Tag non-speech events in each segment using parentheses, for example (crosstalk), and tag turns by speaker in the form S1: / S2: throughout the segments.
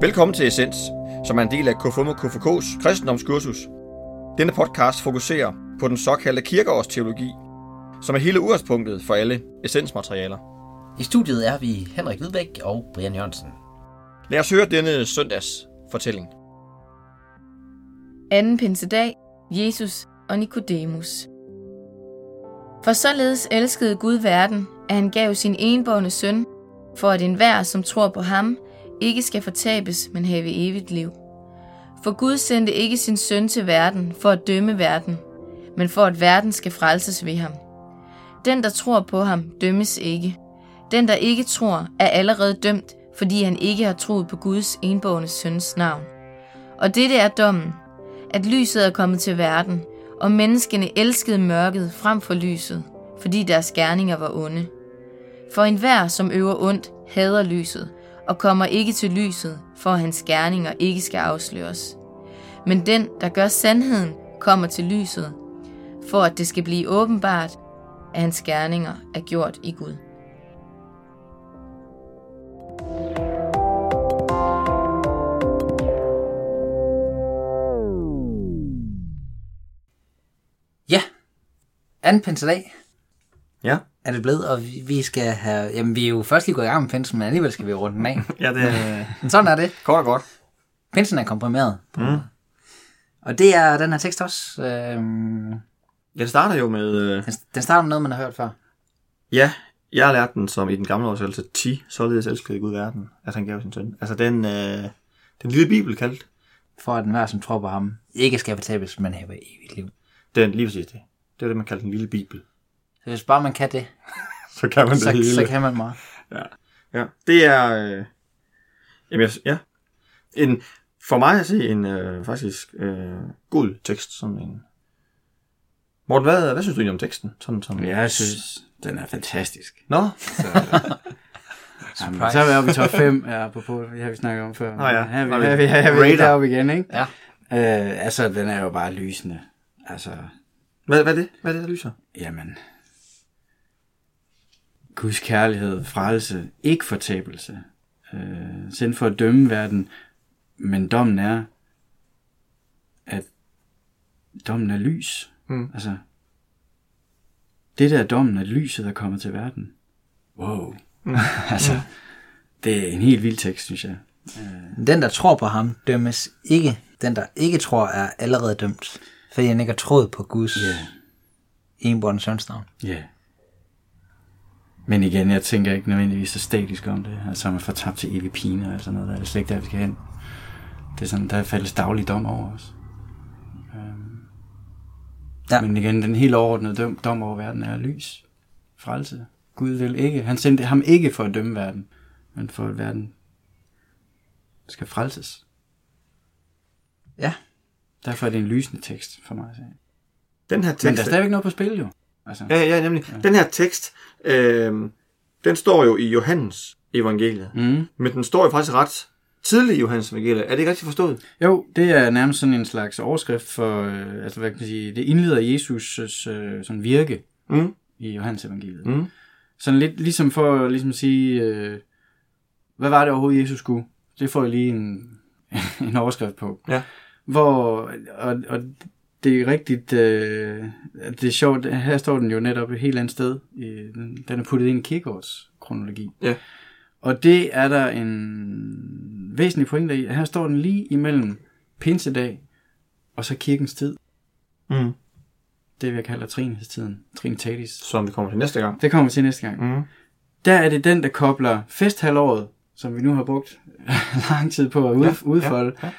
S1: Velkommen til Essens, som er en del af KFUM og KFK's kristendomskursus. Denne podcast fokuserer på den såkaldte kirkeårsteologi, som er hele udgangspunktet for alle essensmaterialer.
S2: I studiet er vi Henrik Hvidbæk og Brian Jørgensen.
S1: Lad os høre denne søndags fortælling.
S3: Anden pinsedag, Jesus og Nikodemus. For således elskede Gud verden, at han gav sin enbårne søn, for at enhver, som tror på ham, ikke skal fortabes, men have evigt liv. For Gud sendte ikke sin søn til verden for at dømme verden, men for at verden skal frelses ved ham. Den, der tror på ham, dømmes ikke. Den, der ikke tror, er allerede dømt, fordi han ikke har troet på Guds enbårne søns navn. Og dette er dommen, at lyset er kommet til verden, og menneskene elskede mørket frem for lyset, fordi deres gerninger var onde. For enhver, som øver ondt, hader lyset, og kommer ikke til lyset, for at hans gerninger ikke skal afsløres. Men den, der gør sandheden, kommer til lyset, for at det skal blive åbenbart, at hans gerninger er gjort i Gud.
S2: Ja, anden pinsedag
S4: Ja.
S2: Er det blevet, og vi, skal have... Jamen, vi er jo først lige gået i gang med pinsen, men alligevel skal vi runde den af. (laughs)
S4: Ja, det er
S2: Men sådan er det.
S4: kort og godt.
S2: Pinsen er komprimeret. Mm. Og det er den her tekst også. Øhm,
S4: det starter jo med... Øh,
S2: den, den starter med noget, man har hørt før.
S4: ja, jeg har lært den som i den gamle oversættelse, ti, således elskede Gud verden, at han gav sin søn. Altså den, øh, den lille bibel kaldt,
S2: For at enhver, som tror på ham, ikke skal fortabes, men have evigt liv.
S4: den lige præcis det. Det er det, man kalder den lille bibel.
S2: Så hvis bare man kan det, (laughs)
S4: Så kan man det
S2: så,
S4: hele.
S2: så kan man meget.
S4: Ja, det er... Øh, jamen, jeg, ja. En, for mig at se en øh, faktisk øh, god tekst. Sådan en... Morten, hvad, hvad synes du egentlig om teksten? Sådan, som,
S5: Jeg synes, den er fantastisk.
S4: Nå, (laughs)
S5: Jamen, så er vi oppe i top 5, ja, apropos, det har vi snakket om før.
S4: Nå ja,
S5: Her er vi,
S4: vi-
S5: her er vi, her er vi deroppe igen, ikke?
S2: Ja.
S5: Øh, altså, den er jo bare lysende. Altså,
S4: hvad, hvad er det? Hvad er det, der lyser?
S5: jamen... Guds kærlighed, frelse, ikke fortabelse. Øh, sendt for at dømme verden, men dommen er, at dommen er lys.
S4: Mm.
S5: Altså, det der er dommen, at lyset er kommet til verden. Wow. Mm. (laughs) altså, det er en helt vild tekst, synes jeg.
S2: Den, der tror på ham, dømmes ikke. Den, der ikke tror, er allerede dømt, fordi han ikke har troet på Guds
S5: Ja.
S2: yeah. enbårne søns navn.
S5: Ja. Yeah. Men igen, jeg tænker ikke nødvendigvis så statisk om det. Altså, man får tabt til evig pine og sådan noget. Der er det slet ikke der, vi skal hen. Det er sådan, der faldes daglig dom over os. Um,
S2: Ja.
S5: Men igen, den helt overordnede dom, dom over verden er lys. Frelse. Gud vil ikke. Han sendte ham ikke for at dømme verden, men for at verden skal frelses.
S2: Ja.
S5: Derfor er det en lysende tekst for mig.
S4: Den her tekst...
S5: Men der er stadigvæk noget på spil jo. Altså,
S4: Ja, ja, nemlig. Ja. Den her tekst, øh, den står jo i Johannes evangeliet.
S5: mm.
S4: Men den står jo faktisk ret tidligt i Johannes evangeliet. Er det ikke rigtigt forstået?
S5: Jo, det er nærmest sådan en slags overskrift for, øh, altså hvad kan man sige, det indleder Jesus' øh, sådan virke
S4: Mm.
S5: i Johannes evangeliet.
S4: Mm.
S5: Sådan lidt ligesom for at ligesom sige, øh, hvad var det overhovedet, Jesus skulle? Det får jeg lige en, (laughs) en overskrift på.
S4: Ja.
S5: Hvor, og, og det er rigtigt, øh, det er sjovt, her står den jo netop et helt andet sted. Den, er puttet ind i Kierkegaards kronologi.
S4: Ja.
S5: Og det er der en væsentlig pointe i. Her står den lige imellem pinsedag og så kirkens tid.
S4: Mm.
S5: Det vi kalder trinhedstiden. Trinitatis.
S4: Som vi kommer til næste gang.
S5: Det kommer vi til næste gang.
S4: Mm.
S5: Der er det den, der kobler festhalvåret, som vi nu har brugt (laughs) lang tid på at ud,
S4: Ja,
S5: udfolde.
S4: ja.
S5: ja.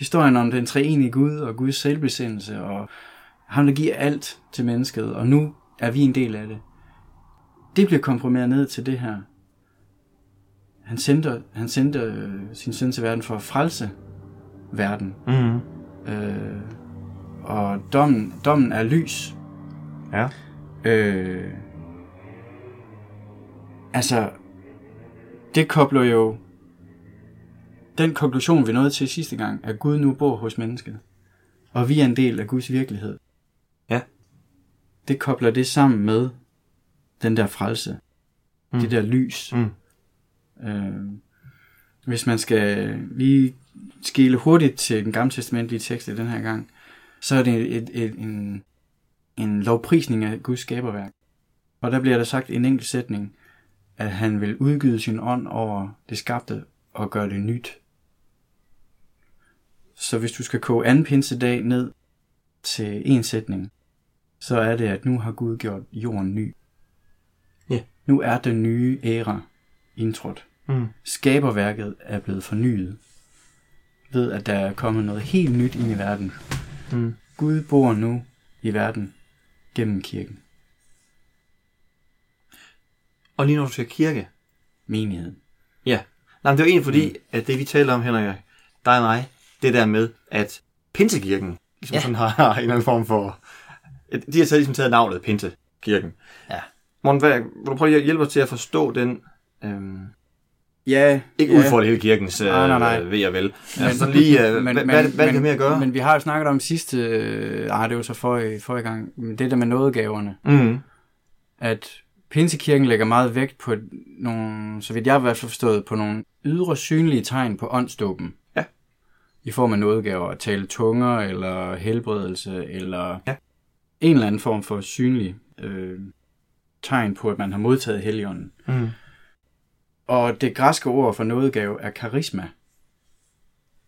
S5: Historien om den treenige Gud og Guds selvbesindelse og ham, der giver alt til mennesket, og nu er vi en del af det. Det bliver komprimeret ned til det her. Han sendte, han sendte øh, sin søn til verden for at frelse verden.
S4: Mm.
S5: Øh, og dommen, dommen er lys.
S4: Ja.
S5: Øh, altså, det kobler jo den konklusion, vi nåede til sidste gang, at Gud nu bor hos mennesket, og vi er en del af Guds virkelighed.
S4: Ja.
S5: Det kobler det sammen med den der frelse, mm. det der lys.
S4: Mm.
S5: Øh, hvis man skal lige skille hurtigt til den gamle testamentlige tekst i den her gang, så er det et, et, et, en, en lovprisning af Guds skaberværk. Og der bliver der sagt en enkelt sætning, at han vil udgyde sin ånd over det skabte og gøre det nyt. Så hvis du skal koge anden pinsedag ned til en sætning, så er det, at nu har Gud gjort jorden ny.
S4: Ja.
S5: Nu er den nye æra indtrådt.
S4: Mm.
S5: Skaberværket er blevet fornyet ved, at der er kommet noget helt nyt ind i verden.
S4: Mm.
S5: Gud bor nu i verden gennem kirken,
S4: Og lige når du siger kirke,
S5: menigheden.
S4: Ja. Nej, men det var egentlig fordi, mm. at det vi taler om, Henrik, dig og mig, det der med, at Pinsekirken ligesom ja. Sådan har, har en eller anden form for... De har så ligesom taget navnet Pinsekirken.
S2: Ja.
S4: Morten, hvad, vil du prøve at hjælpe os til at forstå den... Øhm,
S5: Ja,
S4: ikke
S5: ja.
S4: ud for hele kirkens øh,
S5: Nej, nej, nej.
S4: ved og vel. Men, altså lige, øh, men, hvad, hvad, hvad det kan mere gøre?
S5: Men vi har jo snakket om sidste, øh, ej, det var så forrige, forrige gang, men det der med nådegaverne,
S4: mm.
S5: at Pinsekirken lægger meget vægt på nogle, så vidt jeg har i hvert fald forstået, på nogle ydre synlige tegn på åndsdåben. I form af nådegaver, at tale tunger, eller helbredelse, eller
S4: Ja.
S5: en eller anden form for synlig øh, tegn på, at man har modtaget helligånden.
S4: Mm.
S5: Og det græske ord for nådegave er karisma.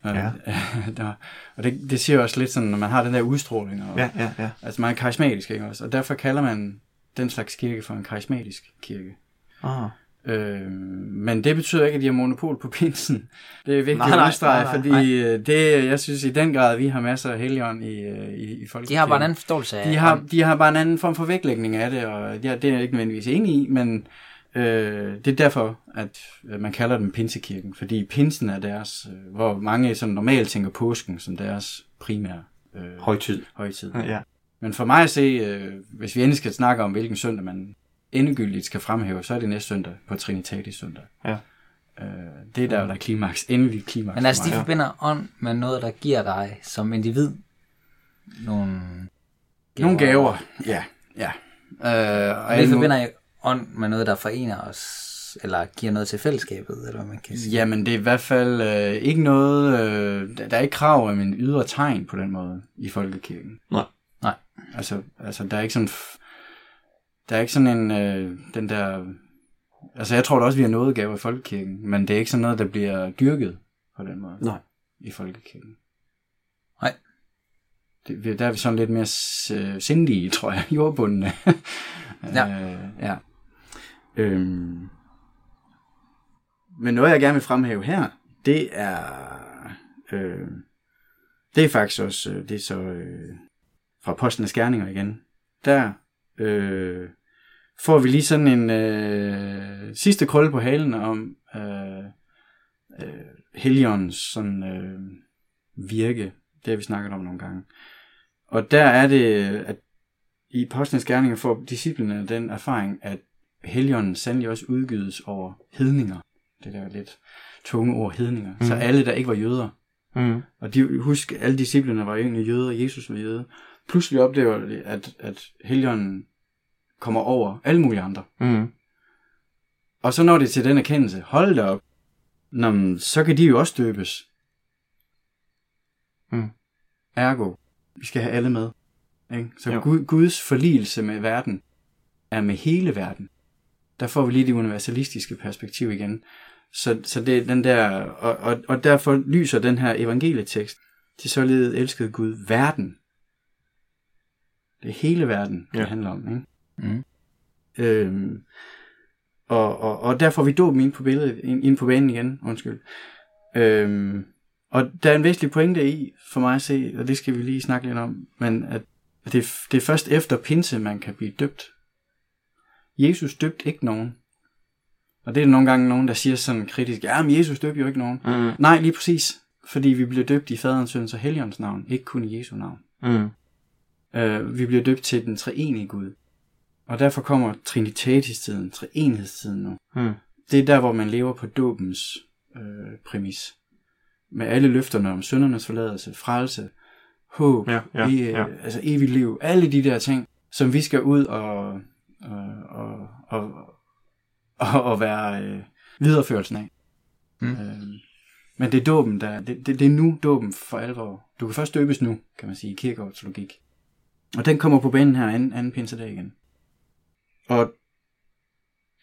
S5: Og,
S4: Ja. (laughs)
S5: der, og det, det siger også lidt sådan, når man har den der udstråling. Og,
S4: Ja, ja, ja.
S5: Altså man er karismatisk, ikke også? Og derfor kalder man den slags kirke for en karismatisk kirke.
S4: Ah.
S5: Øh, men det betyder ikke, at de har monopol på pinsen. Det er vigtigt
S4: Nej,
S5: nej,
S4: nej,
S5: at understrege,
S4: nej, nej,
S5: fordi øh, det, jeg synes i den grad, vi har masser af helgen i, øh, i, i folkekirken.
S2: De har bare en anden forståelse af
S5: de har, de har bare en anden form for vægtlægning af det, og ja, det er jeg ikke nødvendigvis enig i, men øh, det er derfor, at øh, man kalder dem pinsekirken, fordi pinsen er deres, hvor mange sådan normalt tænker påsken som deres primære øh,
S4: Højtid.
S5: højtid.
S4: Ja.
S5: Men for mig at se, øh, hvis vi endelig skal snakke om, hvilken søndag man endegyldigt skal fremhæve, så er det næste søndag på Trinitatis søndag.
S4: Ja.
S5: Øh, det er der, der er klimaks, endelig klimaks.
S2: Men altså,
S5: for
S2: de forbinder ånd med noget, der giver dig som individ nogle
S5: Nogle gaver, ja. ja. Øh, og
S2: Vi forbinder ånd med noget, der forener os, eller giver noget til fællesskabet, eller hvad man kan sige.
S5: Jamen, det er i hvert fald øh, ikke noget... Øh, der der er ikke krav om en ydre tegn på den måde i folkekirken.
S4: Nej.
S2: Nej.
S5: Altså, altså der er ikke sådan... Der er ikke sådan en... Øh, den der... Altså, jeg tror da også, vi har noget gaver i folkekirken, men det er ikke sådan noget, der bliver dyrket på den måde
S4: Nej.
S5: i folkekirken.
S2: Nej.
S5: Det, vi- der er vi sådan lidt mere s- sindige, tror jeg, (laughs) jordbundne.
S2: Ja.
S5: øh, ja. Øhm. Men noget, jeg gerne vil fremhæve her, det er, øh, det er faktisk også, øh, det er så øh, fra Postens Gerninger igen. Der øh, får vi lige sådan en øh, sidste krølle på halen om øh, øh, Helligåndens sådan, øh, virke. Det har vi snakket om nogle gange. Og der er det, at i Apostlenes Gerninger får disciplene den erfaring, at Helligånden sandelig også udgydes over hedninger. Det der lidt tunge ord hedninger. Mm. Så alle, der ikke var jøder,
S4: Mm.
S5: og de, husk, alle disciplene var egentlig jøder, og Jesus var jøde. Pludselig oplever de, at, at Helligånden kommer over alle mulige andre.
S4: Mm.
S5: Og så når det til den erkendelse, hold da op, Nå, men, så kan de jo også døbes.
S4: Mm.
S5: Ergo, vi skal have alle med. Ikke? Så
S4: Jo.
S5: Gud, Guds forligelse med verden er med hele verden. Der får vi lige det universalistiske perspektiv igen. Så, så det er den der, og, og, og derfor lyser den her evangelietekst til således elskede Gud verden. Det er hele verden, det
S4: Ja.
S5: handler om. Ikke?
S2: Mm.
S5: Øhm, og, og, og der får vi dåben ind på billedet, ind, på banen igen, undskyld. Øhm, og der er en væsentlig pointe i, for mig at se, og det skal vi lige snakke lidt om, men at det, er- det er først efter pinse, man kan blive døbt. Jesus døbte ikke nogen. Og det er nogle gange nogen, der siger sådan kritisk, ja, men Jesus døbte jo ikke nogen.
S4: Mm.
S5: Nej, lige præcis. Fordi vi bliver døbt i faderens, søns og helligåndens navn, ikke kun i Jesu navn.
S4: Mm.
S5: Øh, vi bliver døbt til den treenige Gud. Og derfor kommer trinitatis-tiden, treenhedstiden nu.
S4: Mm.
S5: Det er der, hvor man lever på dåbens øh, præmis. Med alle løfterne om syndernes forladelse, frelse, håb,
S4: Ja, ja,
S5: e-
S4: ja.
S5: altså evigt liv. Alle de der ting, som vi skal ud og, og, og, og, og, og være øh, videreførelsen af.
S2: Mm.
S5: Øh, men det er dåben, der, det, det, det er nu dåben for alvor. Du kan først døbes nu, kan man sige, i kirkeårets logik. Og den kommer på banen her anden, anden pinsedag igen. Og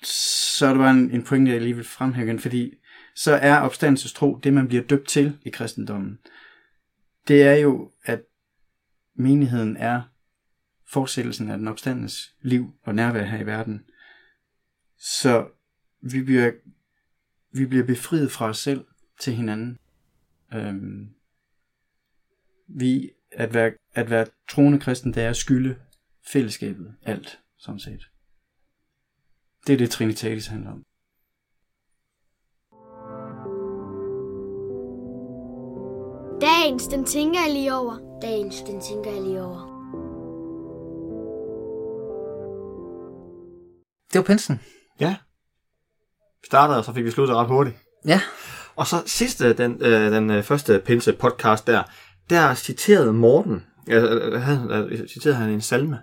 S5: så er der bare en, en pointe, jeg lige vil fremhæve igen, fordi så er opstandelsestro det, man bliver døbt til i kristendommen. Det er jo, at menigheden er fortsættelsen af den opstandes liv og nærvær her i verden. Så vi bliver, vi bliver befriet fra os selv til hinanden. Øhm, vi, at være, at være troende kristen, det er at skylde fællesskabet alt, sådan set. Det er det, Trinitatis handler om.
S6: Dagens, den tænker jeg lige over.
S7: Dagens, den tænker jeg lige over.
S2: Det var pinsen.
S4: Ja. Vi startede, og så fik vi sluttet ret hurtigt.
S2: Ja.
S4: Og så sidste, den, øh, den øh, første pinse podcast der, der citerede Morten, øh, øh, han, øh, citerede han en salme.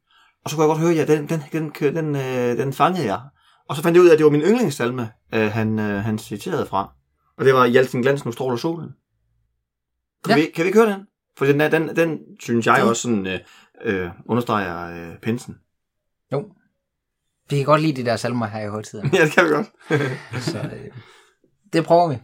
S4: Og så kunne jeg godt høre, ja, den, den, den, den, øh, den fangede jeg. Og så fandt jeg ud af, at det var min yndlingssalme, øh, han, øh, han citerede fra. Og det var I al sin glans, nu stråler solen. Kan,
S2: Ja.
S4: vi, kan vi ikke høre den? For den, er- den, den synes jeg også sådan, øh, øh, understreger øh, pinsen.
S2: Jo. Vi kan godt lide de der salmer her i højtiden. (laughs)
S4: ja, det kan vi godt. (laughs)
S2: Så øh, det prøver vi.